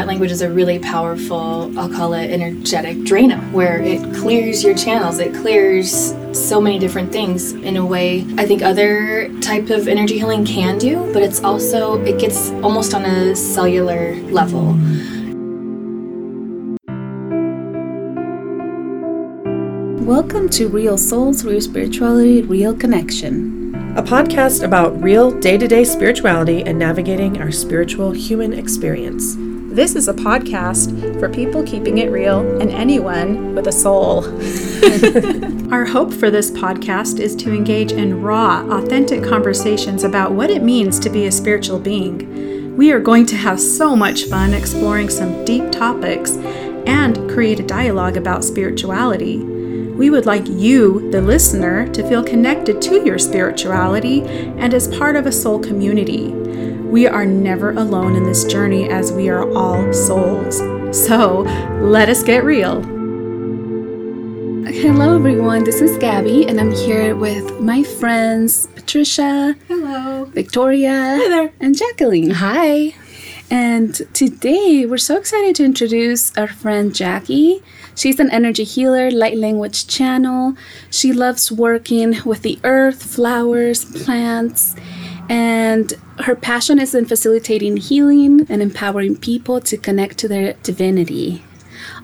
light language is a really powerful, I'll call it energetic Drano, where it clears your channels. It clears so many different things in a way I think other type of energy healing can do, but it's also it gets almost on a cellular level. Welcome to Real Souls, Real Spirituality, Real Connection, a podcast about real day to day spirituality and navigating our spiritual human experience. This is a podcast for people keeping it real and anyone with a soul. Our hope for this podcast is to engage in raw, authentic conversations about what it means to be a spiritual being. We are going to have so much fun exploring some deep topics and create a dialogue about spirituality. We would like you, the listener, to feel connected to your spirituality and as part of a soul community. We are never alone in this journey as we are all souls. So let us get real. Hello, everyone. This is Gabby, and I'm here with my friends Patricia. Hello. Victoria. Hi there. And Jaqueline. Hi. And today we're so excited to introduce our friend Jackie. She's an energy healer, light language channel. She loves working with the earth, flowers, plants, and her passion is in facilitating healing and empowering people to connect to their divinity.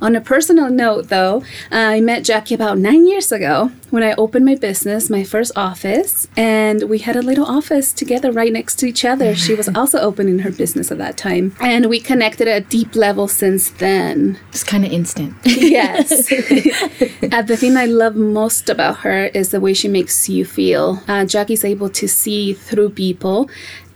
On a personal note, though, I met Jackie about nine years ago when I opened my business, my first office, and we had a little office together right next to each other. She was also opening her business at that time, and we connected at a deep level since then. Just kind of instant. Yes. uh, the thing I love most about her is the way she makes you feel. Uh, Jackie's able to see through people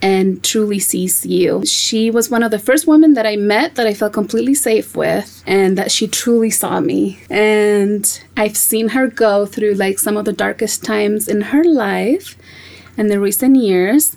and truly sees you. She was one of the first women that I met that I felt completely safe with and that she truly saw me. And I've seen her go through like some of the darkest times in her life in the recent years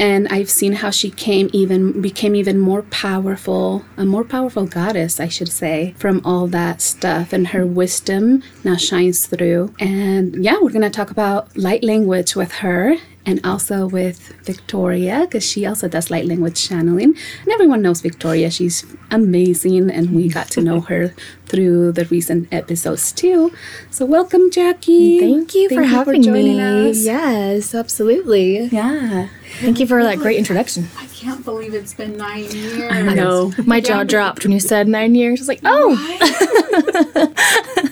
and I've seen how she came even became even more powerful, a more powerful goddess, I should say, from all that stuff. And her wisdom now shines through. And yeah, we're gonna talk about light language with her and also with Victoria because she also does light language channeling. And everyone knows Victoria; she's amazing, and we got to know her through the recent episodes too. So welcome, Jackie. Thank you Thank for you for having joining me. us. Yes, absolutely. Yeah. Thank you for that great introduction. I can't believe it's been nine years. I know. My jaw dropped when you said nine years. I was like, oh,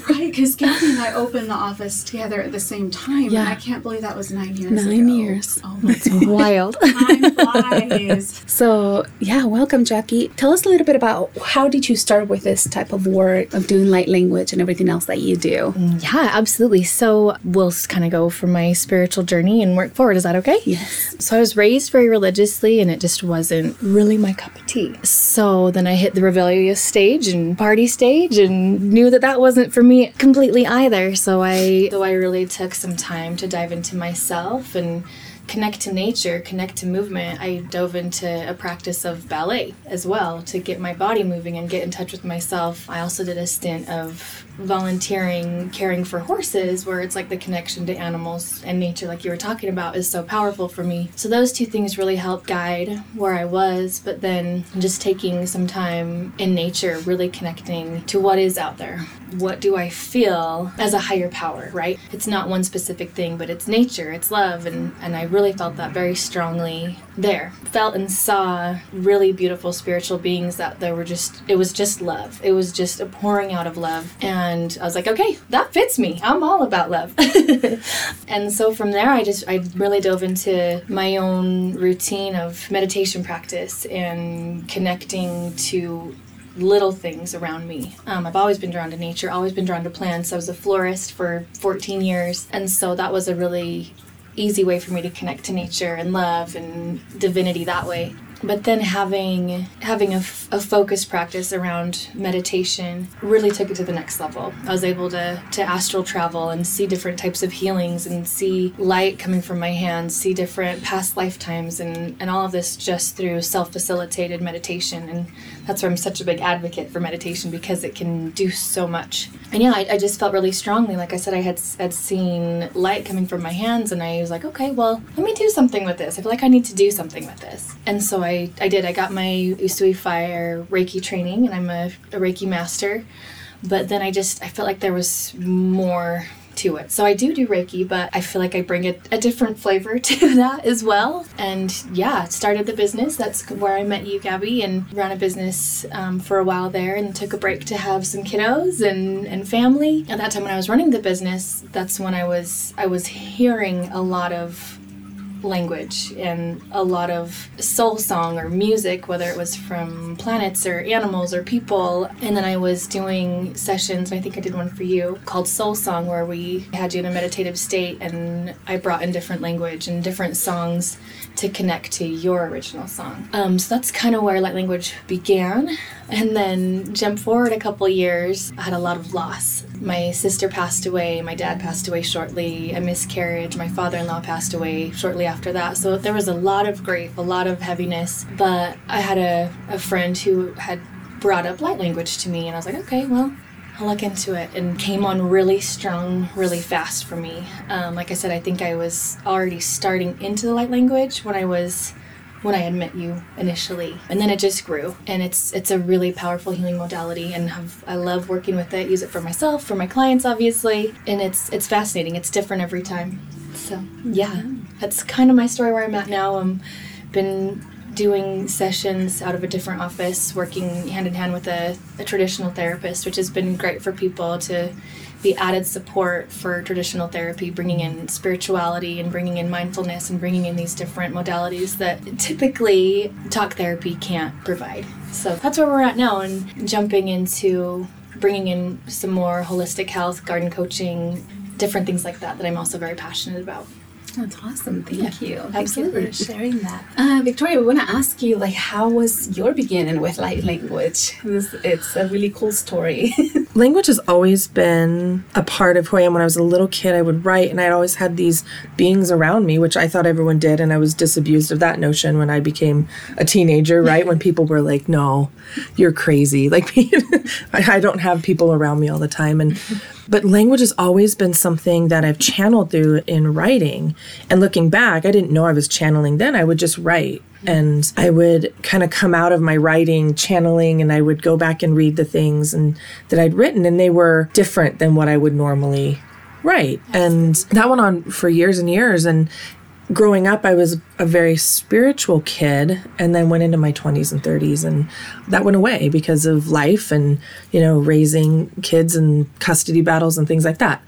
Right, because Gabby and I opened the office together at the same time. Yeah. And I can't believe that was nine years Nine ago. years. Oh my wild. time flies. So, yeah, welcome, Jackie. Tell us a little bit about how did you start with this type of work of doing light language and everything else that you do? Mm. Yeah, absolutely. So we'll kind of go from my spiritual journey and work forward. Is that okay? Yes. So I was raised very religiously, and it just wasn't really my cup of tea. So then I hit the rebellious stage and party stage, and knew that that wasn't for me completely either. So I, so I really took some time to dive into myself and connect to nature, connect to movement. I dove into a practice of ballet as well to get my body moving and get in touch with myself. I also did a stint of volunteering caring for horses where it's like the connection to animals and nature like you were talking about is so powerful for me. So those two things really helped guide where i was but then just taking some time in nature really connecting to what is out there. What do i feel as a higher power right? It's not one specific thing but it's nature it's love and and i really felt that very strongly there. Felt and saw really beautiful spiritual beings that there were just it was just love. It was just a pouring out of love. And i was like okay that fits me i'm all about love and so from there i just i really dove into my own routine of meditation practice and connecting to little things around me. Um, I've always been drawn to nature, always been drawn to plants. I was a florist for 14 years, and so that was a really easy way for me to connect to nature and love and divinity that way. But then having having a, a focused practice around meditation really took it to the next level. I was able to to astral travel and see different types of healings and see light coming from my hands, see different past lifetimes and and all of this just through self-facilitated meditation and that's why I'm such a big advocate for meditation because it can do so much. And yeah, I, I just felt really strongly. Like I said, I had had seen light coming from my hands, and I was like, okay, well, let me do something with this. I feel like I need to do something with this. And so I, I did. I got my Usui Fire Reiki training, and I'm a, a Reiki master. But then I just I felt like there was more to it. So I do do Reiki, but I feel like I bring a, a different flavor to that as well. And yeah, started the business. That's where I met you, Gabby, and ran a business um, for a while there and took a break to have some kiddos and, and family. At that time when I was running the business, that's when I was I was hearing a lot of language and a lot of soul song or music, whether it was from planets or animals or people. And then I was doing sessions, I think I did one for you, called Soul Song, where we had you in a meditative state and I brought in different language and different songs to connect to your original song. Um, so that's kind of where light language began. And then jump forward a couple years, I had a lot of loss. My sister passed away, my dad passed away shortly, a miscarriage, my father in law passed away shortly after that. So there was a lot of grief, a lot of heaviness. But I had a, a friend who had brought up light language to me, and I was like, okay, well, I'll look into it and came on really strong, really fast for me. Um, like I said, I think I was already starting into the light language when I was when I had met you initially, and then it just grew. And it's it's a really powerful healing modality, and have, I love working with it. Use it for myself, for my clients, obviously, and it's it's fascinating. It's different every time. So yeah, that's kind of my story where I'm at now. I'm been doing sessions out of a different office, working hand in hand with a, a traditional therapist, which has been great for people to be added support for traditional therapy, bringing in spirituality and bringing in mindfulness and bringing in these different modalities that typically talk therapy can't provide. So that's where we're at now, and jumping into bringing in some more holistic health, garden coaching, different things like that that I'm also very passionate about. That's awesome. Thank you. Thank absolutely. you for sharing that. Uh, Victoria, we want to ask you, like, how was your beginning with light language? It's, it's a really cool story. Language has always been a part of who I am. When I was a little kid, I would write, and I always had these beings around me, which I thought everyone did, and I was disabused of that notion when I became a teenager, right? when people were like, no, you're crazy. Like, I don't have people around me all the time. And but language has always been something that I've channeled through in writing. And looking back, I didn't know I was channeling then. I would just write and I would kind of come out of my writing channeling and I would go back and read the things and that I'd written and they were different than what I would normally write. And that went on for years and years and growing up, I was a very spiritual kid and then went into my 20s and 30s. And that went away because of life and, you know, raising kids and custody battles and things like that.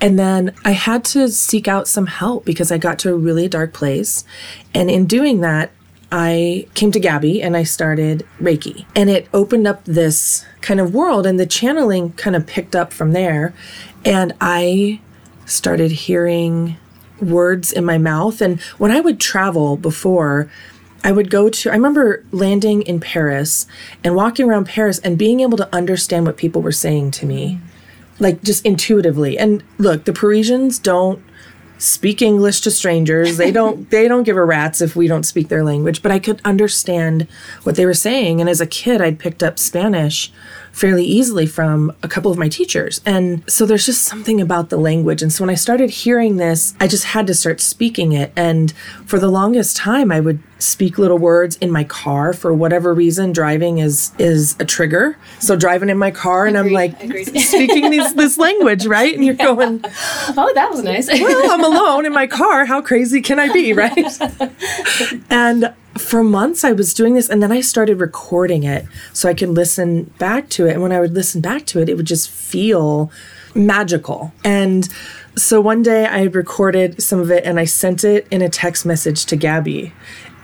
And then I had to seek out some help because I got to a really dark place. And in doing that, I came to Gabby and I started Reiki. And it opened up this kind of world, and the channeling kind of picked up from there. And I started hearing words in my mouth. And when I would travel before, I would go to, I remember landing in Paris and walking around Paris and being able to understand what people were saying to me, like just intuitively. And look, the Parisians don't speak English to strangers. They don't they don't give a rat's if we don't speak their language, but I could understand what they were saying. And as a kid, I'd picked up Spanish fairly easily from a couple of my teachers. And so there's just something about the language. And so when I started hearing this, I just had to start speaking it. And for the longest time, I would speak little words in my car for whatever reason. Driving is is a trigger. So driving in my car and Agreed, I'm like agreed. speaking this this language, right? And you're going, Oh, that was nice. well, I'm alone in my car. How crazy can I be, right? and for months I was doing this and then I started recording it so I could listen back to it. And when I would listen back to it, it would just feel magical. And so one day I recorded some of it and I sent it in a text message to Gabby.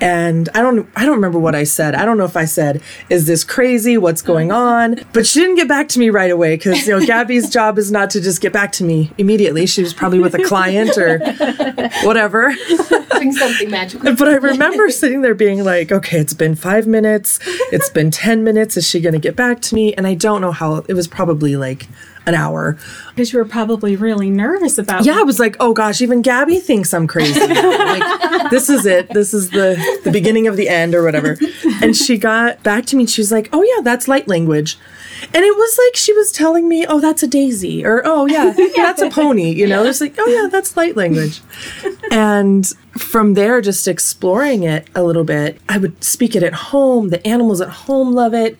And I don't I don't remember what I said. I don't know if I said, "Is this crazy? What's going on?" But she didn't get back to me right away cuz you know Gabby's job is not to just get back to me immediately. She was probably with a client or whatever. Doing something magical. But I remember sitting there being like, okay, it's been five minutes. It's been 10 minutes. Is she going to get back to me? And I don't know how, it was probably like an hour. Because you were probably really nervous about Yeah, I was like, oh gosh, even Gabby thinks I'm crazy. like, this is it. This is the the beginning of the end or whatever. And she got back to me and she was like, oh yeah, that's light language. And it was like she was telling me, oh, that's a daisy, or oh yeah, that's a pony. You know, it's like, oh yeah, that's light language. And from there, just exploring it a little bit, I would speak it at home. The animals at home love it,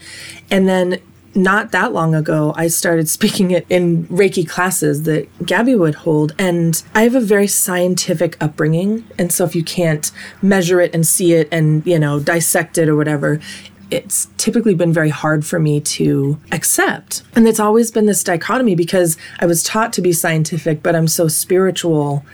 and then not that long ago, I started speaking it in Reiki classes that Gabby would hold. And I have a very scientific upbringing. And so if you can't measure it and see it and, you know, dissect it or whatever, it's typically been very hard for me to accept. And it's always been this dichotomy because I was taught to be scientific, but I'm so spiritual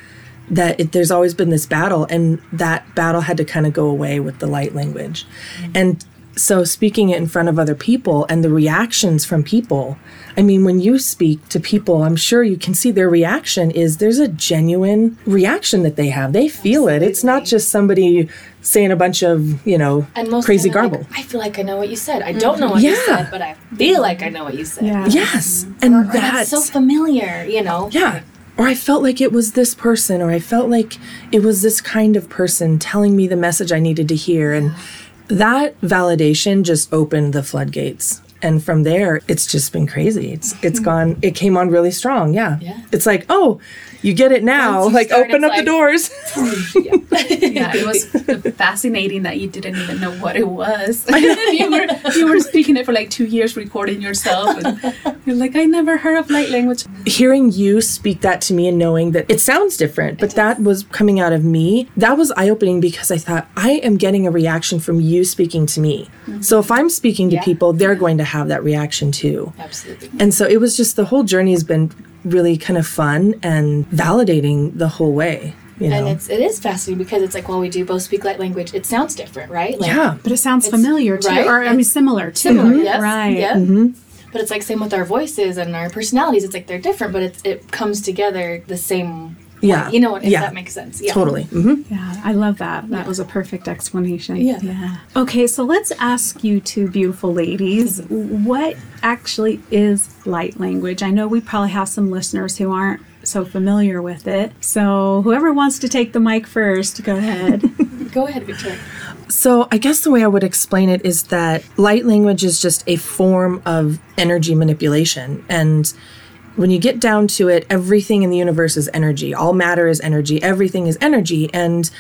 that it, there's always been this battle. And that battle had to kind of go away with the light language. And so speaking it in front of other people and the reactions from people. I mean when you speak to people i'm sure you can see their reaction is there's a genuine reaction that they have. They feel it. It's not just somebody saying a bunch of you know And most crazy of them are garble. Like, I feel like I know what you said. I don't know what you said, but I feel like I know what you said. Yeah. yes. Mm-hmm. And Or that's that's so familiar, you know. yeah. Or i felt like it was this person or i felt like it was this kind of person telling me the message i needed to hear and that validation just opened the floodgates. And from there it's just been crazy. It's it's mm-hmm. gone it came on really strong. Yeah. Yeah. it's like oh you get it now like start, open up the doors Yeah, it was fascinating that you didn't even know what it was. you were you were speaking it for like two years, recording yourself, and you're like, I never heard of light language. hearing you speak that to me and knowing that it sounds different, but that was coming out of me, that was eye opening because I thought, I am getting a reaction from you speaking to me. Mm-hmm. So if I'm speaking to Yeah. people, they're going to have that reaction too. Absolutely. And so it was just the whole journey has been really kind of fun and validating the whole way. You know? And it's it is fascinating because it's like while we do both speak light language, it sounds different, right? Like, yeah. But it sounds familiar too, right? or I mean similar too. Similar, yes. Right. Yeah. Mm-hmm. But it's like same with our voices and our personalities. It's like they're different, but it's, it comes together the same. Way. Yeah. You know what? If Yeah. that makes sense. Yeah. Totally. hmm Yeah, I love that. That was a perfect explanation. Yeah. Okay, so let's ask you two beautiful ladies what actually is light language? I know we probably have some listeners who aren't so familiar with it. So, whoever wants to take the mic first, go ahead. Go ahead, Victoria. So, I guess the way I would explain it is that light language is just a form of energy manipulation. And when you get down to it, everything in the universe is energy. All matter is energy. Everything is energy. And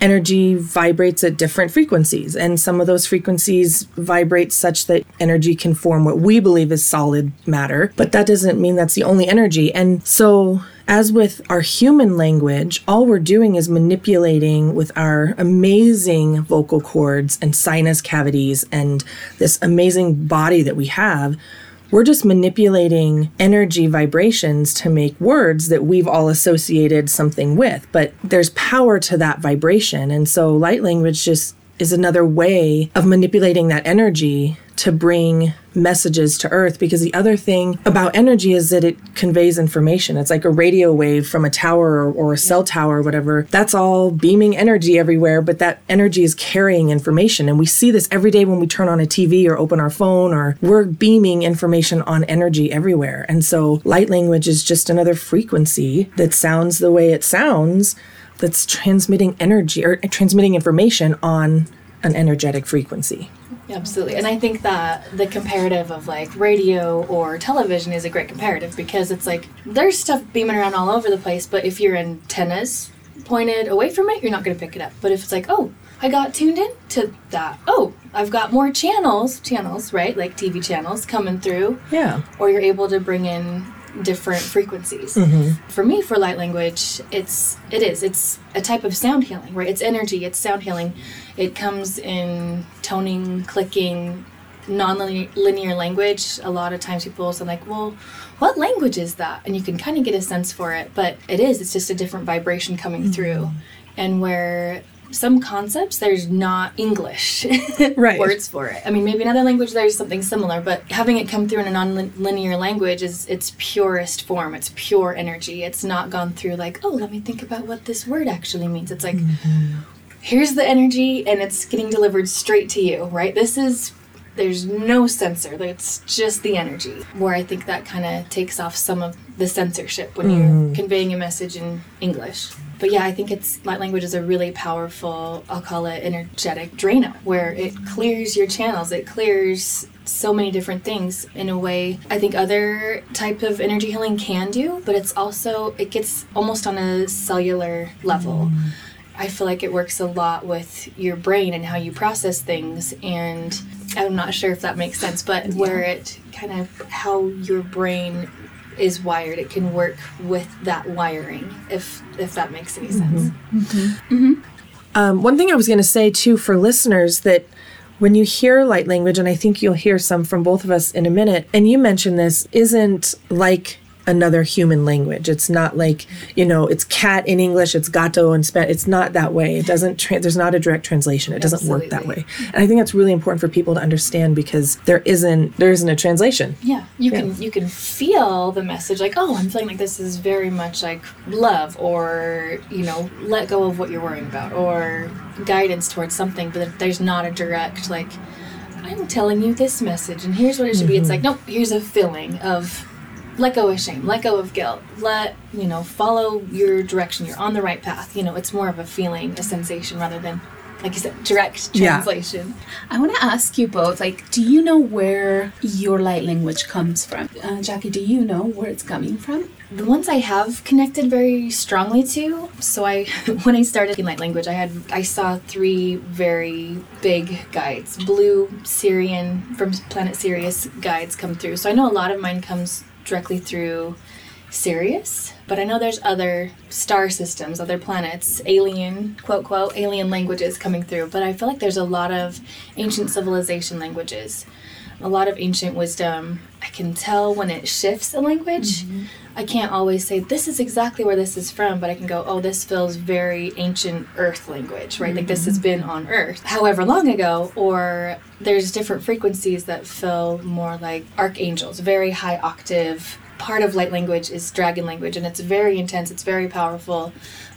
energy vibrates at different frequencies. And some of those frequencies vibrate such that energy can form what we believe is solid matter. But that doesn't mean that's the only energy. And so, as with our human language, all we're doing is manipulating with our amazing vocal cords and sinus cavities and this amazing body that we have. We're just manipulating energy vibrations to make words that we've all associated something with. But there's power to that vibration. And so light language just is another way of manipulating that energy to bring messages to earth because the other thing about energy is that it conveys information. It's like a radio wave from a tower or, or a cell tower or whatever. That's all beaming energy everywhere but that energy is carrying information. And we see this every day when we turn on a tv or open our phone or we're beaming information on energy everywhere. And so light language is just another frequency that sounds the way it sounds that's transmitting energy or transmitting information on an energetic frequency Absolutely. And I think that the comparative of like radio or television is a great comparative because it's like there's stuff beaming around all over the place, but if your antennas pointed away from it, you're not going to pick it up. But if it's like, oh, I got tuned in to that. Oh, I've got more channels, channels, right? Like TV channels coming through, yeah or you're able to bring in different frequencies. Mm-hmm. For me, for light language, it's it is it's a type of sound healing, right? It's energy, it's sound healing. It comes in toning, clicking, non-linear language. A lot of times people say like, "Well, what language is that?" And you can kind of get a sense for it, but it is. It's just a different vibration coming mm-hmm. through, and where some concepts there's not English Right. words for it. I mean, maybe in another language there's something similar, but having it come through in a non-linear language is its purest form. It's pure energy. It's not gone through like, oh, let me think about what this word actually means. It's like, mm-hmm. here's the energy, and it's getting delivered straight to you. Right? This is there's no censor. It's just the energy. Where I think that kind of takes off some of the censorship when you're mm. conveying a message in English. But yeah, I think it's light language is a really powerful, I'll call it energetic Drano, where it clears your channels. It clears so many different things in a way I think other type of energy healing can do, but it's also it gets almost on a cellular level. Mm. I feel like it works a lot with your brain and how you process things and I'm not sure if that makes sense, but where it kind of how your brain is wired, it can work with that wiring if if that makes any mm-hmm. sense. Mm-hmm. Mm-hmm. Um, one thing I was going to say too for listeners that when you hear light language, and I think you'll hear some from both of us in a minute, and you mentioned this, isn't like another human language. It's not like, you know, it's cat in English, it's gato in Spanish. It's not that way. It doesn't, tra- there's not a direct translation. It doesn't work that way. And I think that's really important for people to understand because there isn't, there isn't a translation. Yeah, you can you can feel the message like, oh, I'm feeling like this is very much like love, or you know, let go of what you're worrying about, or guidance towards something. But there's not a direct like, I'm telling you this message, and here's what it should be. It's mm-hmm. like, nope, here's a feeling of let go of shame, let go of guilt, let you know, follow your direction. You're on the right path. You know, it's more of a feeling, a sensation, rather than like you said, direct Yeah. translation. I want to ask you both, like, do you know where your light language comes from? Uh, Jackie, do you know where it's coming from? The ones I have connected very strongly to. So I, when I started in light language, I had I saw three very big guides, blue Sirian from planet Sirius guides come through. So I know a lot of mine comes directly through Sirius, but I know there's other star systems, other planets, alien quote quote alien languages coming through. But I feel like there's a lot of ancient civilization languages a lot of ancient wisdom. I can tell when it shifts a language. I can't always say this is exactly where this is from, but I can go, oh, this feels very ancient Earth language, right? Like this has been on Earth however long ago, or there's different frequencies that feel more like archangels, very high octave. Part of light language is dragon language, and it's very intense, it's very powerful.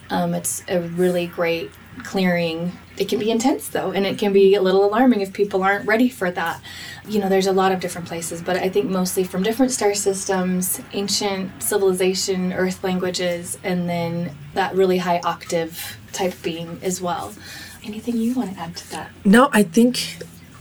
Um, it's a really great clearing. It can be intense though, and it can be a little alarming if people aren't ready for that. You know, there's a lot of different places, but I think mostly from different star systems, ancient civilization, earth languages, and then that really high octave type being as well. Anything you want to add to that? No, I think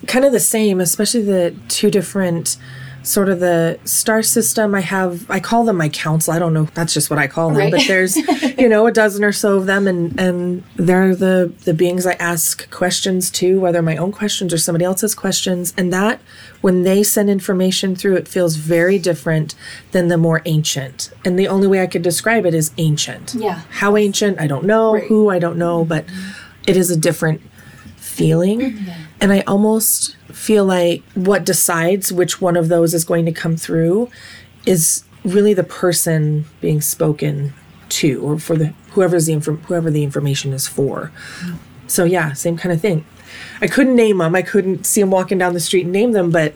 kind of the same, especially the two different sort of the star system I have I call them my council. I don't know, that's just what I call them, Right. but there's you know a dozen or so of them and and they're the the beings I ask questions to, whether my own questions or somebody else's questions, and that when they send information through it feels very different than the more ancient. And the only way I could describe it is ancient. Yeah. How ancient, I don't know. Right. Who, I don't know, but it is a different feeling. Mm-hmm. And I almost feel like what decides which one of those is going to come through is really the person being spoken to or for the whoever's the whoever the information is for. So yeah, same kind of thing. I couldn't name them. I couldn't see them walking down the street and name them, but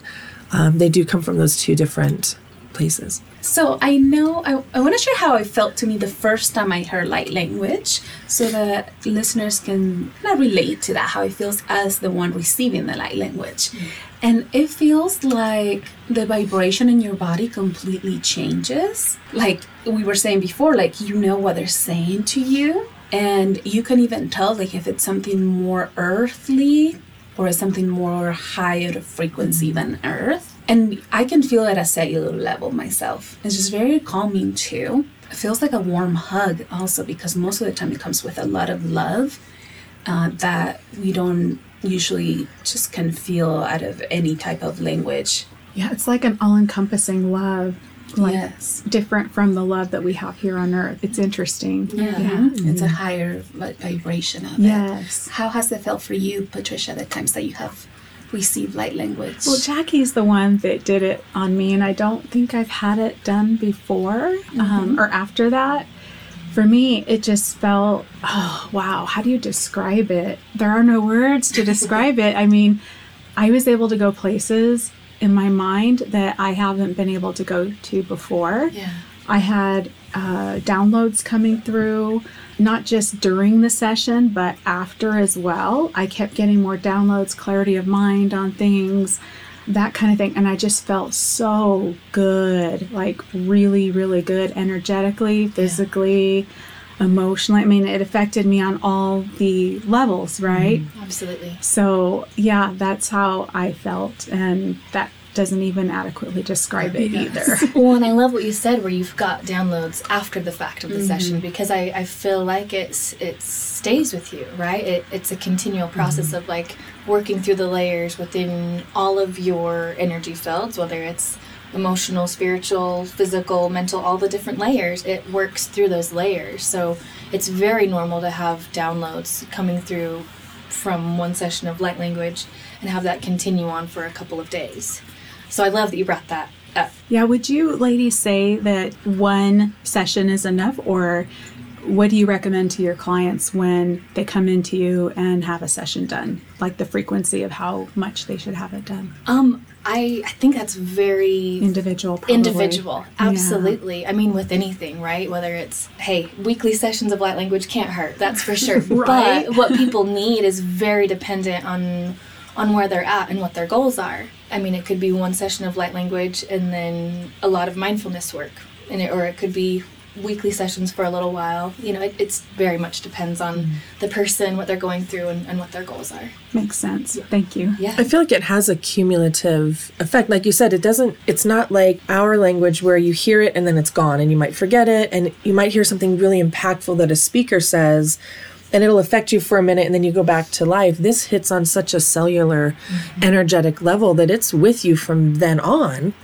um, they do come from those two different places. So I know I, I want to share how it felt to me the first time I heard light language, so that listeners can kind of relate to that how it feels as the one receiving the light language, mm. and it feels like the vibration in your body completely changes. Like we were saying before, like you know what they're saying to you, and you can even tell like if it's something more earthly or something more higher frequency mm. than earth. And I can feel it at a cellular level myself. It's just very calming too. It feels like a warm hug also because most of the time it comes with a lot of love uh, that we don't usually just can feel out of any type of language. Yeah, it's like an all encompassing love. Like yes. different from the love that we have here on earth. It's interesting. Yeah. It's a higher like, vibration of it. Yes. How has it felt for you, Patricia, the times that you have received light language? Well, Jackie's the one that did it on me, and I don't think I've had it done before um, or after that. For me, it just felt, oh, wow, how do you describe it? There are no words to describe it. I mean, I was able to go places in my mind that I haven't been able to go to before. Yeah. I had uh, downloads coming through, not just during the session, but after as well. I kept getting more downloads, clarity of mind on things. that kind of thing. And I just felt so good, like really, really good energetically, physically, emotionally. I mean, it affected me on all the levels, right? Absolutely. So, yeah, that's how I felt. And that doesn't even adequately describe it either. Well, and I love what you said where you've got downloads after the fact of the mm-hmm. session because I, I feel like it's it stays with you, right? It, it's a continual process mm-hmm. of like working through the layers within all of your energy fields, whether it's emotional, spiritual, physical, mental, all the different layers. It works through those layers. So it's very normal to have downloads coming through from one session of light language and have that continue on for a couple of days. So I love that you brought that up. Yeah, would you ladies say that one session is enough, or what do you recommend to your clients when they come into you and have a session done? Like the frequency of how much they should have it done? Um, I, I think that's very Individual, probably. individual. Yeah. Absolutely. I mean, with anything, right? Whether it's, hey, weekly sessions of light language can't hurt. That's for sure. Right. But what people need is very dependent on on where they're at and what their goals are. I mean, it could be one session of light language and then a lot of mindfulness work, and it, or it could be weekly sessions for a little while. You know, it it's very much depends on mm-hmm. the person, what they're going through, and, and what their goals are. Makes sense. Thank you. Yeah. I feel like it has a cumulative effect. Like you said, it doesn't, it's not like our language where you hear it and then it's gone and you might forget it and you might hear something really impactful that a speaker says and it'll affect you for a minute and then you go back to life. This hits on such a cellular, mm-hmm. energetic level that it's with you from then on.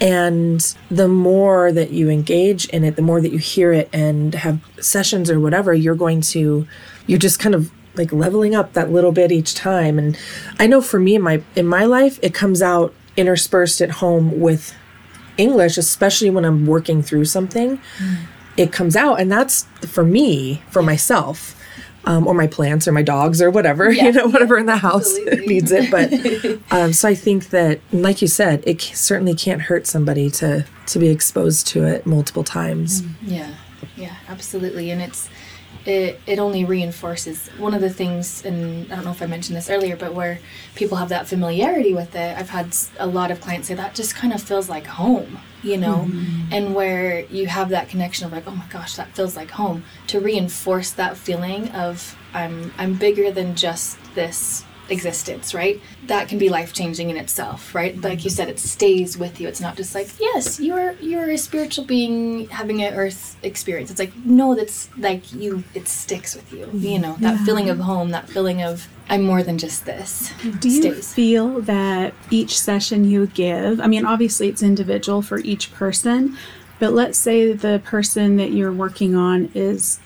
And the more that you engage in it, the more that you hear it and have sessions or whatever, you're going to, you're just kind of like leveling up that little bit each time. And I know for me in my in my life, it comes out interspersed at home with English, especially when I'm working through something. Mm. It comes out, and that's for me, for myself. Um, or my plants or my dogs or whatever you know whatever in the house needs it. But um, so i think that like you said it certainly can't hurt somebody to to be exposed to it multiple times. Yeah, yeah, absolutely. And it's it it only reinforces one of the things and I don't know if I mentioned this earlier, but where people have that familiarity with it. I've had a lot of clients say that just kind of feels like home, you know, mm-hmm. and where you have that connection of like, oh my gosh, that feels like home. To reinforce that feeling of I'm I'm bigger than just this existence, right? That can be life changing in itself, right? Like you said, it stays with you. It's not just like, yes, you're you're a spiritual being having an earth experience. It's like, no, that's like you it sticks with you. You know, that feeling of home, that feeling of I'm more than just this. Do you stays. feel that each session you give, I mean, obviously it's individual for each person, but let's say the person that you're working on is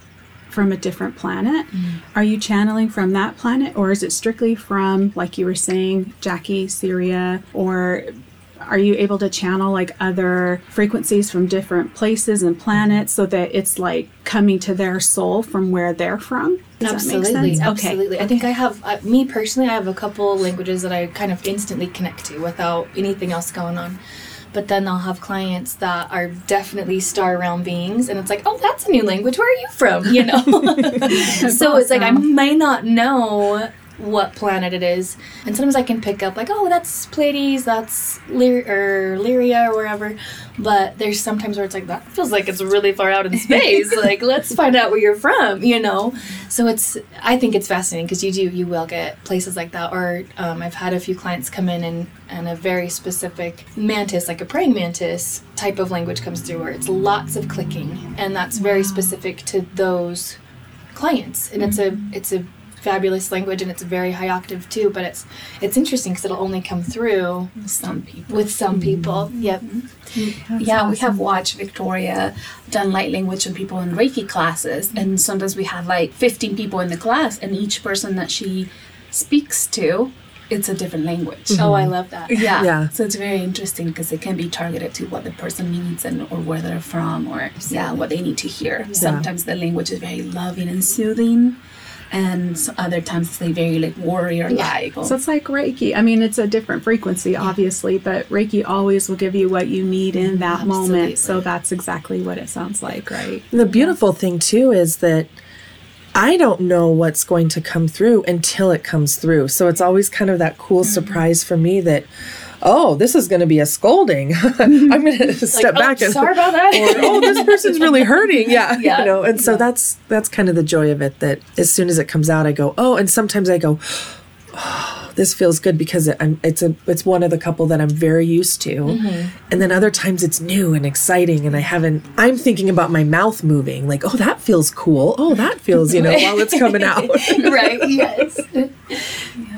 from a different planet. Are you channeling from that planet, or is it strictly from, like you were saying, Jackie, Syria, or are you able to channel like other frequencies from different places and planets so that it's like coming to their soul from where they're from? Does absolutely, that make sense? absolutely. I think I have uh, me personally. I have a couple languages that I kind of instantly connect to without anything else going on. But then I'll have clients that are definitely star realm beings, and it's like, oh, that's a new language. Where are you from? You know. so it's like I may not know what planet it is, and sometimes I can pick up like, oh, that's Pleiades, that's Lyr- or Lyria or wherever. But there's sometimes where it's like that feels like it's really far out in space. like, let's find out where you're from. You know. So it's I think it's fascinating because you do you will get places like that. Or um, I've had a few clients come in and and a very specific mantis, like a praying mantis type of language comes through where it's lots of clicking, and that's very specific to those clients and it's a it's a fabulous language and it's very high octave too but it's it's interesting because it'll only come through Some people. with some people. Mm-hmm. Yep. Mm-hmm. Yeah, we have watched Victoria done light language on people in Reiki classes, and mm-hmm. sometimes we have like 15 people in the class, and each person that she speaks to, it's a different language. oh i love that. Yeah. Yeah. So it's very interesting because it can be targeted to what the person needs and or where they're from or yeah, what they need to hear. Sometimes the language is very loving and soothing, and other times it's like very like warrior like. Yeah. So it's like Reiki. I mean, it's a different frequency, obviously, but Reiki always will give you what you need in that moment. So that's exactly what it sounds like, right? And the beautiful thing too is that I don't know what's going to come through until it comes through. So it's always kind of that cool Mm-hmm. surprise for me that, oh, this is going to be a scolding. I'm going to step oh, back and sorry about that. or oh, this person's really hurting. Yeah, Yeah. you know. And so that's that's kind of the joy of it. That as soon as it comes out, I go, oh, and sometimes I go. Oh, this feels good because it, I'm, it's a it's one of the couple that I'm very used to, Mm-hmm. and then other times it's new and exciting, and I haven't. I'm thinking about my mouth moving, like oh that feels cool, oh that feels you know while it's coming out. right? Yes.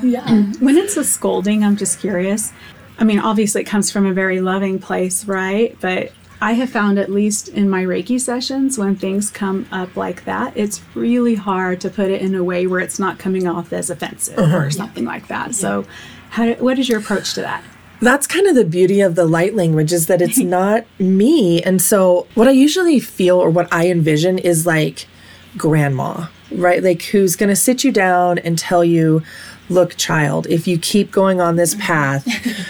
Yeah. When it's a scolding, I'm just curious. I mean, obviously, it comes from a very loving place, right? But I have found, at least in my Reiki sessions, when things come up like that, it's really hard to put it in a way where it's not coming off as offensive uh-huh. or something like that. So, how, what is your approach to that? that's kind of the beauty of the light language is that it's not me. And so what I usually feel or what I envision is like grandma, right? Like who's going to sit you down and tell you, look child, if you keep going on this path,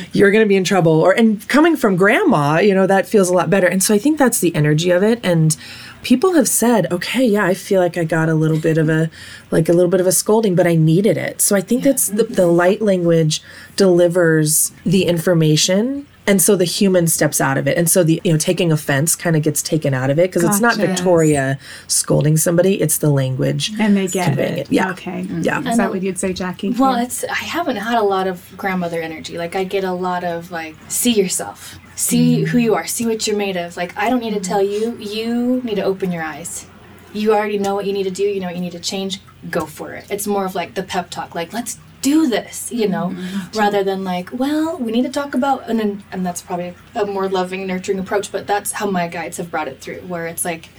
you're going to be in trouble or and coming from grandma, you know, that feels a lot better. And so I think that's the energy of it and people have said, okay, yeah, I feel like I got a little bit of a, like a little bit of a scolding, but I needed it. So I think that's the, the light language delivers the information. And so the human steps out of it. And so the, you know, taking offense kind of gets taken out of it because it's not Victoria scolding somebody, it's the language. And they get conveying it. Yeah. Okay. Yeah. Is that what you'd say, Jackie? Well, Yeah. it's I haven't had a lot of grandmother energy. Like I get a lot of like see yourself. See mm-hmm. who you are. See what you're made of. Like I don't need to tell you. You need to open your eyes. You already know what you need to do. You know what you need to change. Go for it. It's more of like the pep talk. Like let's do this. You know, mm-hmm. rather than like well we need to talk about and and that's probably a more loving nurturing approach. But that's how my guides have brought it through. Where it's like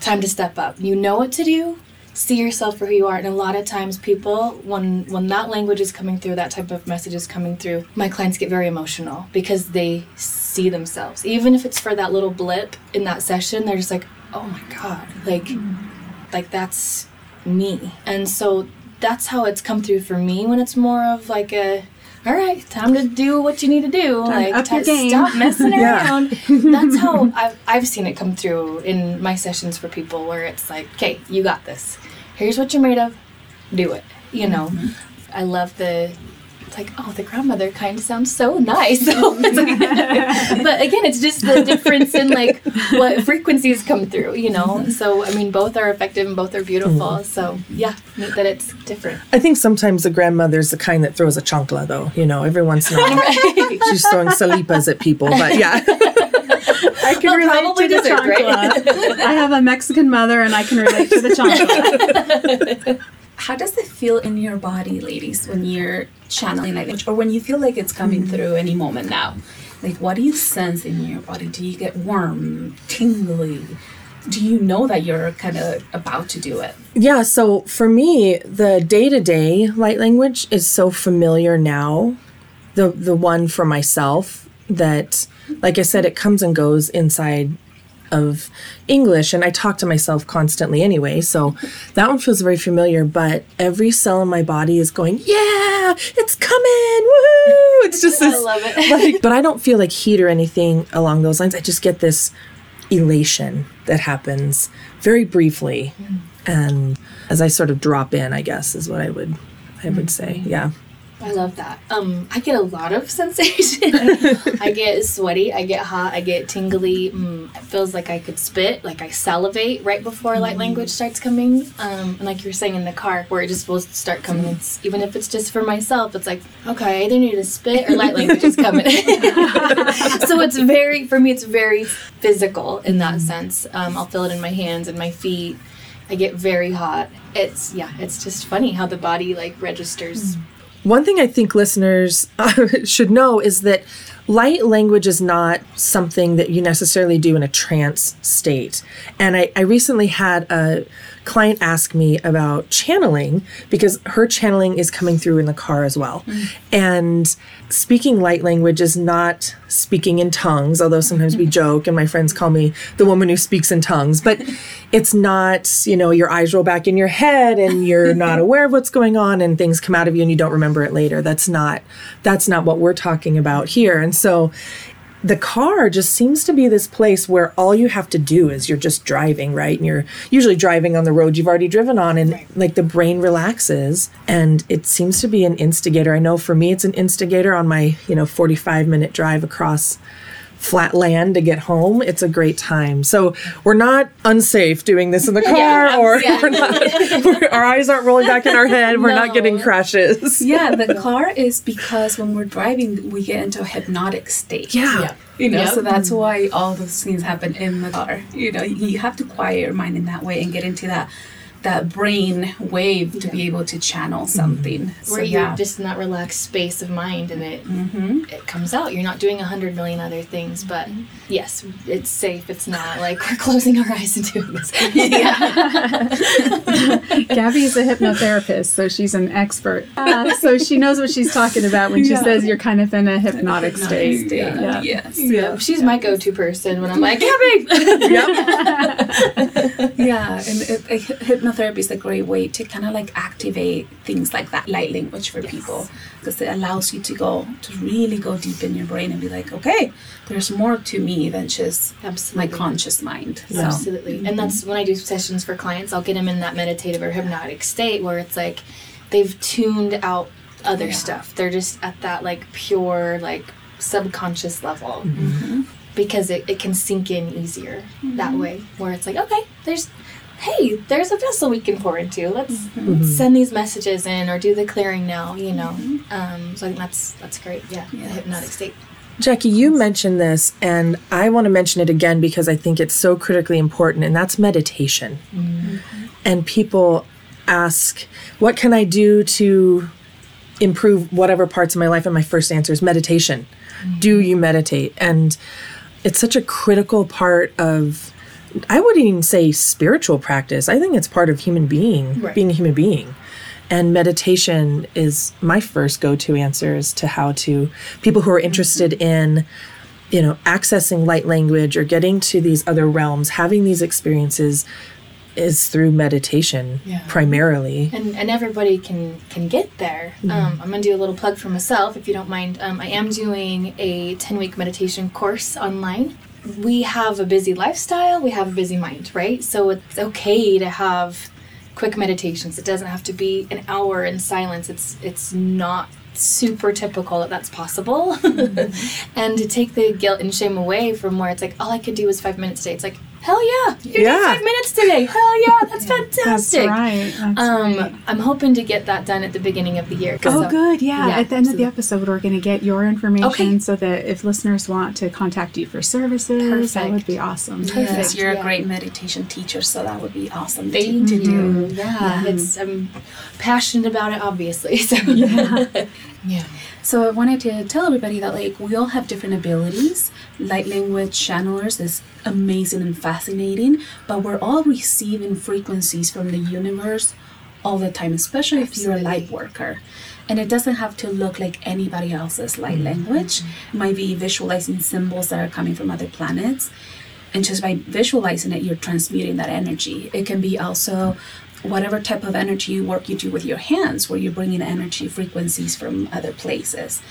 time to step up. You know what to do. See yourself for who you are. And a lot of times people when when that language is coming through, that type of message is coming through, my clients get very emotional because they see themselves. Even if it's for that little blip in that session, they're just like, "Oh my god." Like mm-hmm. like that's me. And so that's how it's come through for me when it's more of like a all right, time to do what you need to do. like, up your game. stop messing around. That's how I've, I've seen it come through in my sessions for people where it's like, okay, you got this. Here's what you're made of. Do it. You know, mm-hmm. I love the. It's like, oh, the grandmother kind of sounds so nice. So it's like- but again, it's just the difference in like what frequencies come through, you know? So, I mean, both are effective and both are beautiful. Mm. So, yeah, neat that it's different. I think sometimes the grandmother's the kind that throws a chancla though, you know, every once in a while. She's throwing salipas at people, but yeah. I can Well, relate to the deserved, right? chancla. I have a Mexican mother, and I can relate to the chancla. How does it feel in your body, ladies, when you're channeling light language or when you feel like it's coming mm-hmm. through any moment now? Like, what do you sense in your body? Do you get warm, tingly? Do you know that you're kind of about to do it? Yeah, so for me, the day to day light language is so familiar now. The the one for myself that like I said, it comes and goes inside of English and I talk to myself constantly anyway. So that one feels very familiar, but every cell in my body is going, Yeah, it's coming! Woohoo! It's just this I love it. like but I don't feel like heat or anything along those lines. I just get this elation that happens very briefly mm. and as I sort of drop in, I guess is what I would I would mm. say. Yeah. I love that. Um, I get a lot of sensation. I get sweaty. I get hot. I get tingly. Mm, it feels like I could spit. Like I salivate right before light language starts coming. Um, and like you were saying in the car, where it just will start coming. It's even if it's just for myself. It's like okay, I either need to spit or light language is coming. so it's very for me. It's very physical in that sense. Um, I'll feel it in my hands and my feet. I get very hot. It's yeah. It's just funny how the body like registers. One thing I think listeners should know is that light language is not something that you necessarily do in a trance state. And I, I recently had a client ask me about channeling because her channeling is coming through in the car as well. And speaking light language is not speaking in tongues, although sometimes we mm-hmm. joke and my friends call me the woman who speaks in tongues. But it's not, you know, your eyes roll back in your head and you're not aware of what's going on and things come out of you and you don't remember it later. That's not that's not what we're talking about here. And so the car just seems to be this place where all you have to do is you're just driving, right? And you're usually driving on the road you've already driven on, and like the brain relaxes. And it seems to be an instigator. I know for me, it's an instigator on my, you know, 45 minute drive across flat land to get home, it's a great time. So we're not unsafe doing this in the car, Yeah, or yeah. we're not, we're, our eyes aren't rolling back in our head. We're not getting crashes. yeah, the car is because when we're driving, we get into a hypnotic state. Yeah. You know, Yep. so that's why all those things happen in the car. You know, you have to quiet your mind in that way and get into that that brain wave to be able to channel something. So, where you're yeah. just in that relaxed space of mind and it Mm-hmm. it comes out. You're not doing a hundred million other things, but yes, it's safe. It's not like we're closing our eyes and doing this. Gabby is a hypnotherapist, so she's an expert. Uh, so she knows what she's talking about when she Yeah. says you're kind of in a hypnotic state. state. Yeah. Yes. Yeah, she's my go-to person when I'm like, Gabby. Yeah, and it, it, hypnotherapy is a great way to kind of like activate things like that light language for people because it allows you to go to really go deep in your brain and be like, okay, there's more to me than just Absolutely. my conscious mind. So, Absolutely. And that's when I do sessions for clients, I'll get them in that meditative or hypnotic state where it's like they've tuned out other Yeah. stuff. They're just at that like pure, like subconscious level. Mm-hmm. Because it, it can sink in easier that way, where it's like, okay, there's, hey, there's a vessel we can pour into. Let's, Mm-hmm. let's send these messages in or do the clearing now, you know. Um, so I think that's, that's great. Yeah, the hypnotic state. Jackie, you mentioned this, and I want to mention it again because I think it's so critically important, and that's meditation. And people ask, What can I do to improve whatever parts of my life? And my first answer is meditation. Do you meditate? And it's such a critical part of, I wouldn't even say spiritual practice. I think it's part of human being, Right. being a human being. And meditation is my first go to answers to how to people who are interested in, you know, accessing light language or getting to these other realms, having these experiences is through meditation Yeah. primarily. and and everybody can can get there. Um, I'm gonna do a little plug for myself, if you don't mind. Um, I am doing a 10 week meditation course online. We have a busy lifestyle. We have a busy mind, right? So it's okay to have quick meditations. It doesn't have to be an hour in silence. It's it's not super typical that that's possible mm-hmm. and to take the guilt and shame away from where it's like all i could do was five minutes today it's like hell yeah you did Yeah. five minutes today hell yeah that's fantastic That's right. That's um, right. I'm hoping to get that done at the beginning of the year. Oh, So- good. Yeah. yeah, At the end of the episode, we're going to get your information Okay. so that if listeners want to contact you for services, that would be awesome. Yes, Perfect, you're yeah. a great meditation teacher, so that would be awesome Thank to, to do. you. Yeah, it's I'm passionate about it, obviously. So yeah, yeah. So I wanted to tell everybody that like we all have different abilities. Light language channelers is amazing and fascinating, but we're all receiving frequencies from the universe all the time, especially if you're a light worker. And it doesn't have to look like anybody else's light mm-hmm. language. It might be visualizing symbols that are coming from other planets. And just by visualizing it, you're transmuting that energy. It can be also whatever type of energy work you do with your hands, where you're bringing energy frequencies from other places.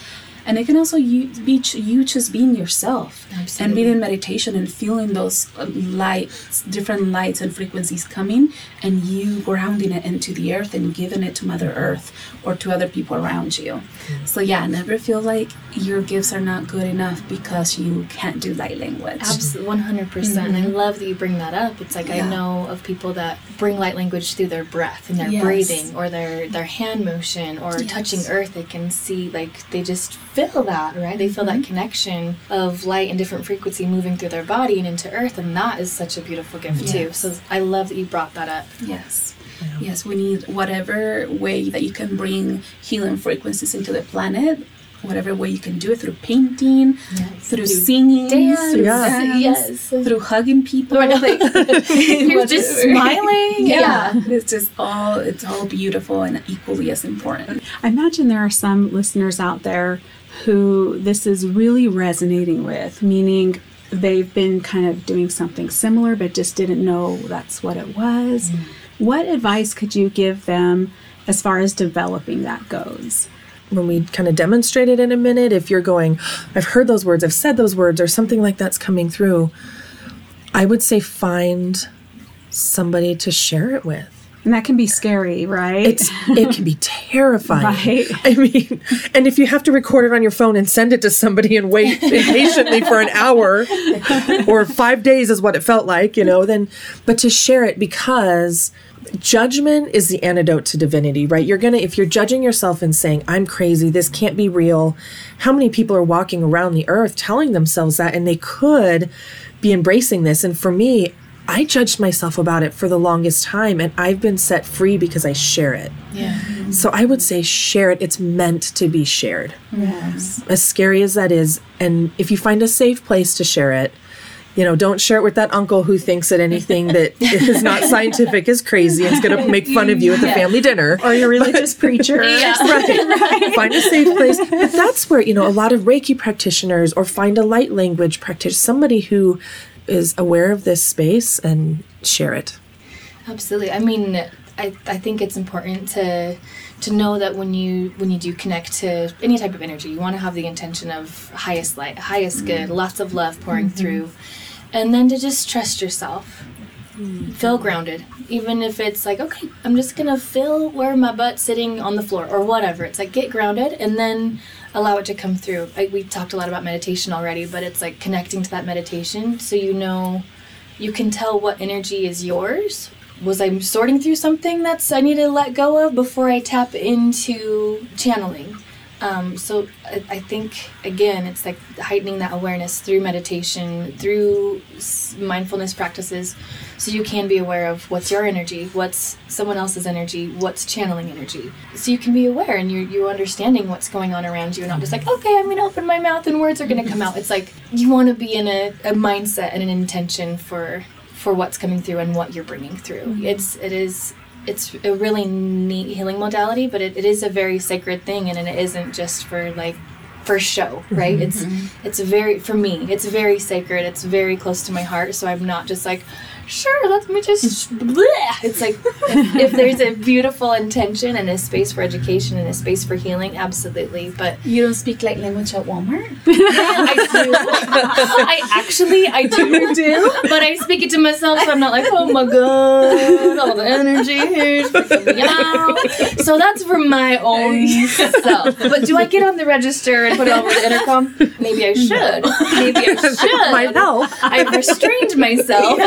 And it can also be you just being yourself and being in meditation and feeling those uh, lights, different lights and frequencies coming, and you grounding it into the earth and giving it to Mother Earth or to other people around you. So yeah, never feel like your gifts are not good enough because you can't do light language. Absolutely, one hundred percent. And I love that you bring that up. It's like Mm-hmm. Yeah. I know of people that bring light language through their breath and their Yes. breathing, or their their hand motion, or Yes. touching earth. They can see like they just feel that, right? They feel Mm-hmm. that connection of light and different frequency moving through their body and into earth, and that is such a beautiful gift too. So I love that you brought that up. Yes. Yes, we need whatever way that you can bring healing frequencies into the planet, whatever way you can do it through painting, Yes. through Do singing, dance, through Yeah. dance, yes. through hugging people. Or no, like, You're just whatever. smiling. Yeah. it's just all it's all beautiful and equally as important. I imagine there are some listeners out there who this is really resonating with, meaning they've been kind of doing something similar but just didn't know that's what it was. Mm. What advice could you give them as far as developing that goes? when we kind of demonstrate it in a minute, if you're going, I've heard those words, I've said those words, or something like that's coming through, I would say find somebody to share it with. And that can be scary, right? It's it can be terrifying. Right. I mean, and if you have to record it on your phone and send it to somebody and wait impatiently for an hour or 5 days is what it felt like, you know, then but to share it because judgment is the antidote to divinity, right? You're going to if you're judging yourself and saying I'm crazy, this can't be real. How many people are walking around the earth telling themselves that and they could be embracing this and for me I judged myself about it for the longest time, and I've been set free because I share it. Yeah. So I would say share it. It's meant to be shared. Yes. As scary as that is, and if you find a safe place to share it, you know, don't share it with that uncle who thinks that anything that is not scientific is crazy and is going to make fun of you at the family dinner. or your religious preacher. right. Find a safe place. But that's where, you know, a lot of Reiki practitioners or find a light language practitioner, somebody who is aware of this space and share it. Absolutely. I mean, I, I think it's important to to know that when you when you do connect to any type of energy, you want to have the intention of highest light, highest good, mm. lots of love pouring mm-hmm. through, and then to just trust yourself. Mm. Feel grounded, even if it's like, okay, I'm just gonna feel where my butt's sitting on the floor or whatever. It's like get grounded and then allow it to come through. Like we talked a lot about meditation already, but it's like connecting to that meditation so you know you can tell what energy is yours. Was I sorting through something that's I need to let go of before I tap into channeling? Um, so I, I think again, it's like heightening that awareness through meditation, through mindfulness practices, so you can be aware of what's your energy, what's someone else's energy, what's channeling energy. So you can be aware and you're you're understanding what's going on around you, and not just like okay, I'm gonna open my mouth and words are gonna come out. It's like you want to be in a, a mindset and an intention for for what's coming through and what you're bringing through. It's it is it's a really neat healing modality, but it, it is a very sacred thing, and it isn't just for like for show, mm-hmm. right? It's mm-hmm. it's very for me. It's very sacred. It's very close to my heart. So I'm not just like, sure, let me just. bleh. It's like if, if there's a beautiful intention and a space for education and a space for healing, absolutely. But You don't speak light language at Walmart? I do. I actually I do do, but I speak it to myself, so I'm not like, oh my god, all the energy here is freaking me out. So that's for my own self. But do I get on the register and put it over the intercom? Maybe I should. Maybe I should. Might help. I've restrained myself.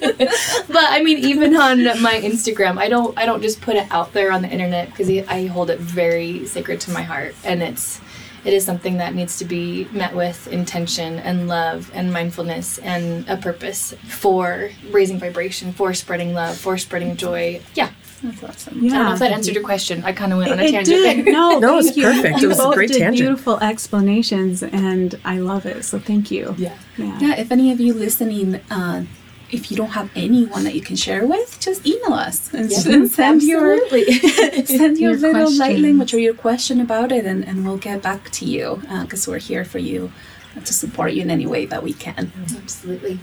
but I mean, even on my Instagram, I don't I don't just put it out there on the internet because I hold it very sacred to my heart, and it's it is something that needs to be met with intention and love and mindfulness and a purpose for raising vibration, for spreading love, for spreading joy. Yeah. That's awesome. I don't know Yeah. if that answered your question. I kind of went on a It tangent did. there. No, No, it's thank you. perfect. It You was a both great did tangent. Beautiful explanations, and I love it. So thank you. Yeah. Yeah. Yeah, if any of you listening, uh, if you don't have anyone that you can share with, just email us and, Yeah. and send your send your, Your little light language or your question about it, and, and we'll get back to you because we're here for you uh, to support you in any way that we can. Absolutely.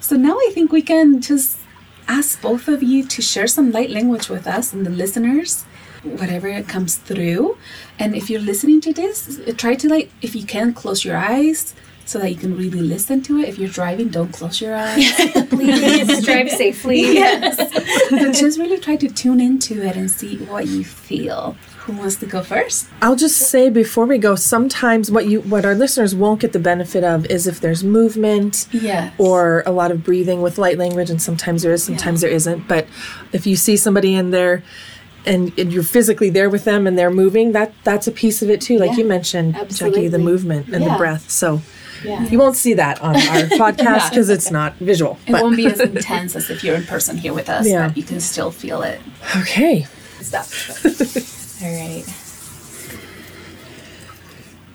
So now I think we can just ask both of you to share some light language with us and the listeners, whatever it comes through. And if you're listening to this, uh, try to like, if you can, close your eyes so that you can really listen to it. If you're driving, don't close your eyes. Please drive safely. yes. but just really try to tune into it and see what you feel. Who wants to go first? I'll just say before we go, sometimes what you what our listeners won't get the benefit of is if there's movement Yes. or a lot of breathing with light language, and sometimes there is, sometimes there isn't. But if you see somebody in there and, and you're physically there with them and they're moving, that that's a piece of it too. Like Yeah, you mentioned, Jackie, the movement and the breath. So Yeah. you won't see that on our podcast because it's not visual. It But won't be as intense as if you're in person here with us, Yeah. but you can still feel it. okay. Stop. All right.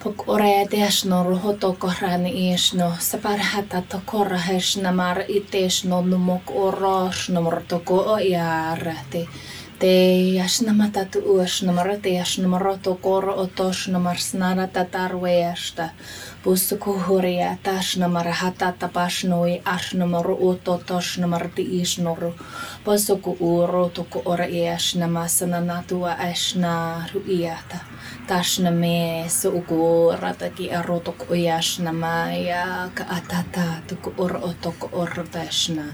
Pok ora deshno rohoto korani eshno saparhata to mar iteshno numok oroshno mortoko o iarate te ashnama tatu ashnamara te ashnamaro tokoro otosh namar snara tatar weashta pusuku huria tashnamara hata tapashnoi ashnamaro ototosh namar ti ishnoro pusuku uro toko ora eashnama sananatua ashna ruiata tashname suuku rataki arotok oyashnama ya ka atata toko ora otoko ora tashna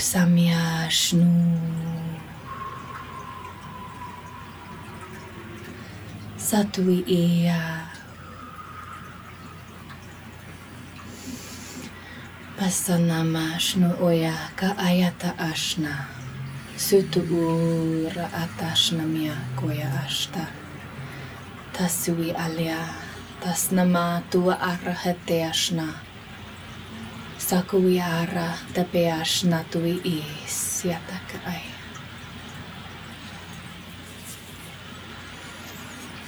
vashna. Samya Shnu. Satui Iya. Pasanama Shnu Oya Ka Ayata Ashna. Sutu Ura Atashna Mia Koya Ashta. Tasui Alia. Tasnama Tua Arahate Ashna. Sakuiara tapeash natui is yatakai.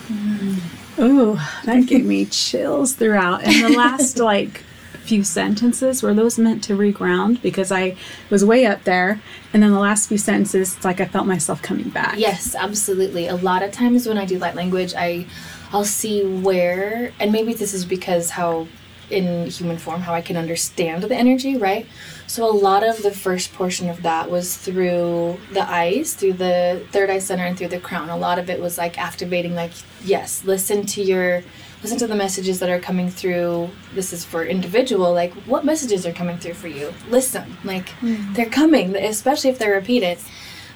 Hmm. Ooh, that gave me chills throughout. And the last like few sentences were those meant to reground because I was way up there, and then the last few sentences, it's like I felt myself coming back. Yes, absolutely. A lot of times when I do light language, I I'll see where and maybe this is because how in human form how I can understand the energy, right? So a lot of the first portion of that was through the eyes, through the third eye center and through the crown. A lot of it was like activating like yes, listen to your listen to the messages that are coming through. This is for individual like what messages are coming through for you? Listen. Like hmm. they're coming, especially if they're repeated.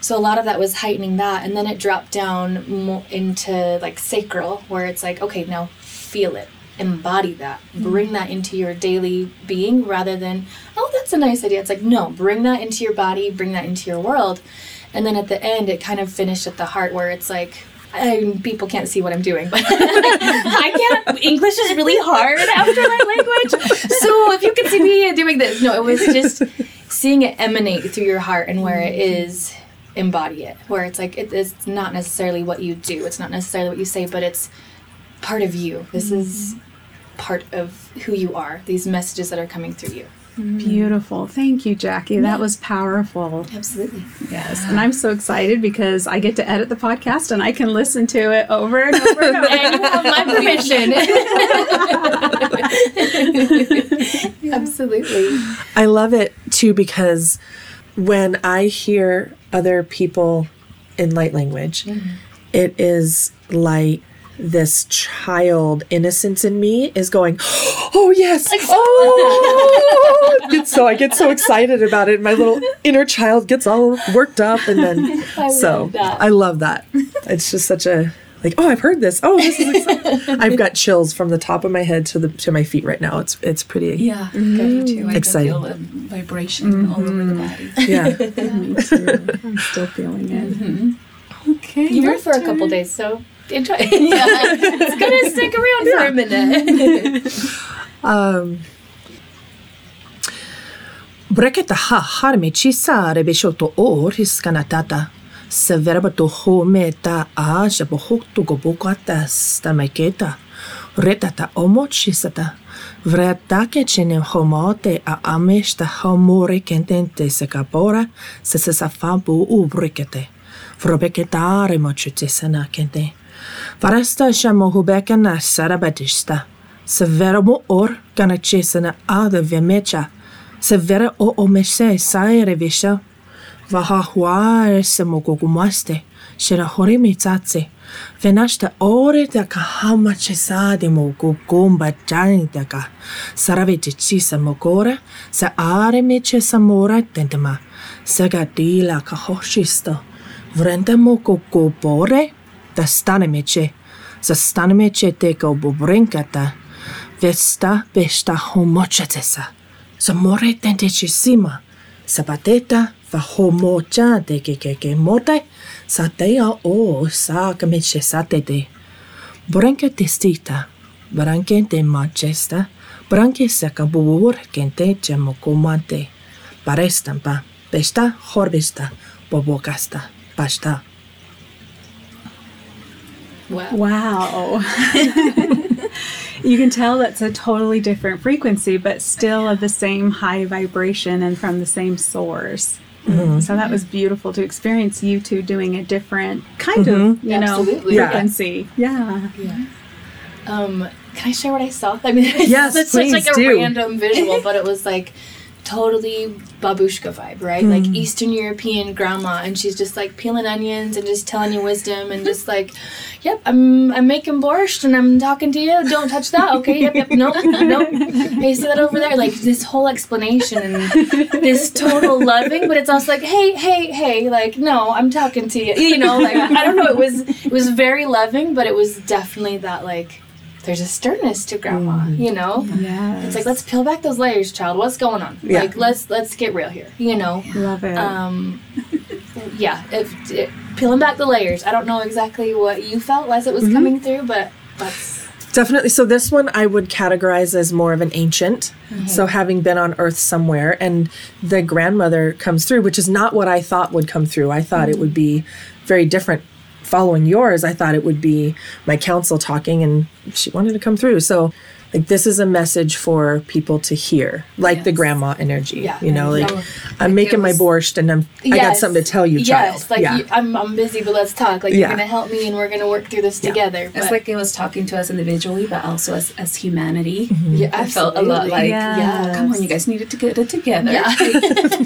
So a lot of that was heightening that, and then it dropped down mo- into like sacral, where it's like, okay, now feel it, embody that, mm-hmm. bring that into your daily being, rather than, oh, that's a nice idea. It's like, no, bring that into your body, bring that into your world, and then at the end, it kind of finished at the heart, where it's like. I, people can't see what I'm doing, but I can't. English is really hard after my language. So if you could see me doing this, no, it was just seeing it emanate through your heart and where it mm-hmm. is embody it where it's like it, it's not necessarily what you do it's not necessarily what you say but it's part of you this is mm-hmm. Part of who you are these messages that are coming through you mm. Beautiful. Thank you, Jackie. That was powerful. absolutely Yes. And I'm so excited because I get to edit the podcast and I can listen to it over and over and over. and you have my permission absolutely I love it too because when I hear other people in light language, mm-hmm. it is like this child innocence in me is going, oh yes, oh, It's so I get so excited about it. My little inner child gets all worked up, and then I so love. I love that. It's just such a like oh I've heard this oh this is exciting. I've got chills from the top of my head to the to my feet right now. It's it's pretty Yeah, I do too. I Exciting. feel the vibration all over the mm-hmm. body. yeah. Me too. I'm still feeling it. Okay. you were for a couple days so enjoy. yeah, it's gonna stick around yeah. for a minute. um, Breketaha harme chisa rebeshoto or his canatata. Se verba to home ta aja bohoktu gobokata stamaketa. Ретата омочисата. Вратаке ченем хомоте а амешта хоморе кентенте се капора се се сафампу убрекете. Вробекетаре мочите се накенте. Varastaşamohubekan'a sarabadışta. Severamo or kanaçesine adı ve meça. Severe o o meşe sayere veşa. Vaha huare se mogogumaste. Şera hore mitatse. Ve naşta ore daka hama çesade mogogumba cani daka. Saravece çisa mogora se are meçe samora dendema. Sega dila ka hoşisto. Vrendemo gogo bore. станемече. Застанемече тека обобренката. Веста бешта хомочецеса. За море тентече сима. Сапатета ва хомоча теке кеке моте. Сатея о сакамече сатете. Бренка тестита. Бранкен те мачеста. Бранке сака бубур кенте чамокумате. Парестампа. Пешта хорбиста. Бобокаста. Пашта. Wow Wow. you can tell that's a totally different frequency, but still of the same high vibration and from the same source. So that was beautiful to experience you two doing a different kind of, you know, Absolutely. Yeah. frequency. Yeah. Um, can I share what I saw? I mean, Yes, it's such like a do. random visual, but it was like totally babushka vibe, right? Hmm. Like Eastern European grandma, and she's just like peeling onions and just telling you wisdom, and just like, yep, I'm I'm making borscht and I'm talking to you. Don't touch that, okay? Yep, yep, nope, nope. Hey, see that over there? Like this whole explanation and this total loving, but it's also like, hey, hey, hey, like no, I'm talking to you. You know, like I don't know. It was it was very loving, but it was definitely that like. There's a sternness to grandma, you know. Yes. It's like let's peel back those layers, child. What's going on? Yeah. Like let's let's get real here, you know. Love it. Um, yeah, if, it, peeling back the layers. I don't know exactly what you felt as it was coming through, but that's Definitely. So this one I would categorize as more of an ancient. Mm-hmm. So having been on Earth somewhere, and the grandmother comes through, which is not what I thought would come through. I thought it would be very different. Following yours, I thought it would be my counsel talking, and she wanted to come through. So, like, this is a message for people to hear, like the grandma energy. Yeah. You know, like Yeah. I'm making my was- borscht, and I'm yes, I got something to tell you, child. Yes, like yeah. you, I'm I'm busy, but let's talk. Like Yeah. you're gonna help me, and we're gonna work through this together. It's like it was talking to us individually, but also as, as humanity. Mm-hmm. yeah, I felt a lot absolutely. like, yeah, come on, you guys needed to get it together. Yeah.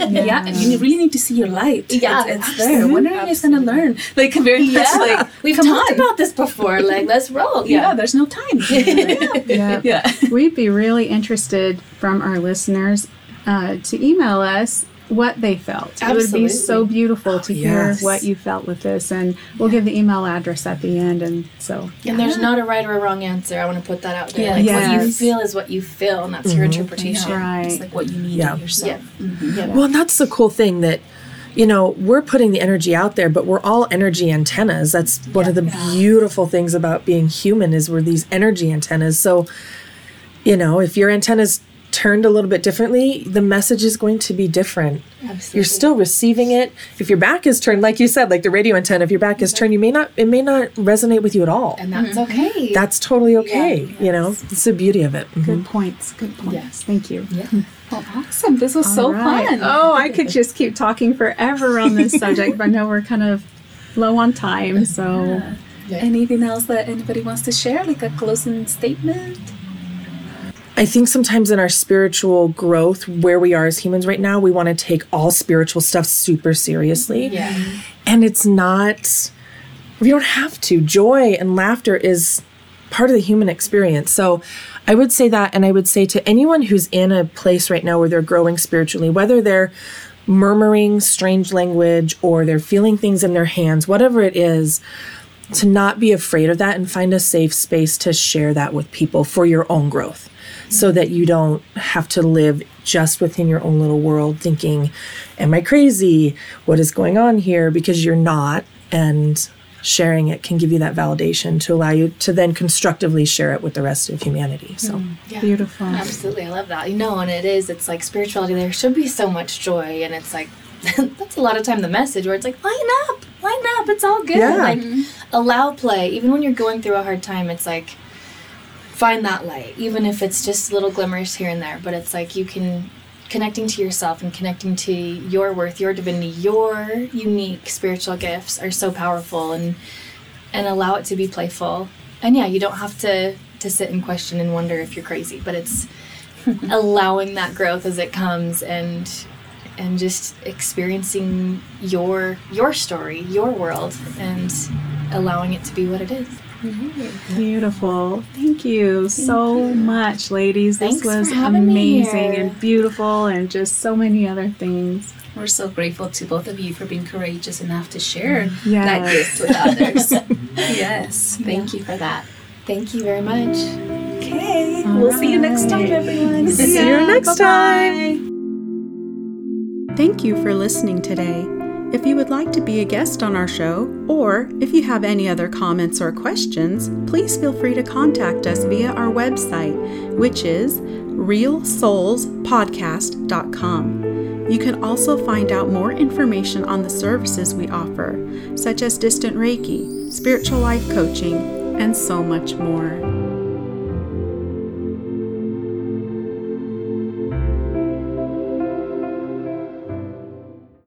yeah, and you really need to see your light. Yeah, it's, it's there. When are you guys gonna learn? Like very much like We've talked on. about this before. Like let's roll. yeah. Yeah, there's no time. yeah. yeah. We'd be really interested from our listeners uh, to email us what they felt. It would be so Absolutely. beautiful to hear yes. what you felt with this, and we'll give the email address at the end. And so, And there's not a right or a wrong answer. I want to put that out there. Yeah. Like what you feel is what you feel, and that's your interpretation. Right. It's like what you need Yeah. in yourself. Yeah. Yeah. Well, that's the cool thing that, you know, we're putting the energy out there, but we're all energy antennas. That's one of the beautiful things about being human is we're these energy antennas. So, you know, if your antenna's turned a little bit differently, the message is going to be different. Absolutely. You're still receiving it. If your back is turned, like you said, like the radio antenna, if your back is mm-hmm. turned, you may not it may not resonate with you at all. and that's okay. Mm-hmm. That's totally okay. Yeah. You know, it's the beauty of it. Mhm. good points. Good points. Yes. Thank you. yeah. Well, awesome. This was so All right. fun. Oh, I could just keep talking forever on this subject, but I know we're kind of low on time. So, Anything else that anybody wants to share? Like a closing statement? I think sometimes in our spiritual growth, where we are as humans right now, we want to take all spiritual stuff super seriously. Yeah. And it's not, we don't have to. Joy and laughter is part of the human experience. So I would say that. And I would say to anyone who's in a place right now where they're growing spiritually, whether they're murmuring strange language or they're feeling things in their hands, whatever it is, to not be afraid of that and find a safe space to share that with people for your own growth so that you don't have to live just within your own little world thinking, Am I crazy? What is going on here? Because you're not. And sharing it can give you that validation to allow you to then constructively share it with the rest of humanity. So, mm, Yeah. beautiful. Absolutely, I love that. You know, and it is. It's like spirituality. There should be so much joy, and it's like that's a lot of time the message where it's like line up, line up. It's all good. Yeah. Like mm-hmm. allow play, even when you're going through a hard time. It's like find that light, even if it's just little glimmers here and there. But it's like you can connecting to yourself and connecting to your worth, your divinity, your unique spiritual gifts are so powerful, and and allow it to be playful. And yeah, you don't have to to sit and question and wonder if you're crazy, but it's allowing that growth as it comes and and just experiencing your your story, your world and allowing it to be what it is. Beautiful. Thank you so much, ladies. Thanks this was for having me amazing and beautiful and just so many other things. We're so grateful to both of you for being courageous enough to share Yes. that gift with others. yes, thank you for that. Thank you very much. Okay, we'll see you next time, everyone. see you next time. Thank you for listening today. If you would like to be a guest on our show, or if you have any other comments or questions, please feel free to contact us via our website, which is realsoulspodcast.com. You can also find out more information on the services we offer, such as distant Reiki, spiritual life coaching, and so much more.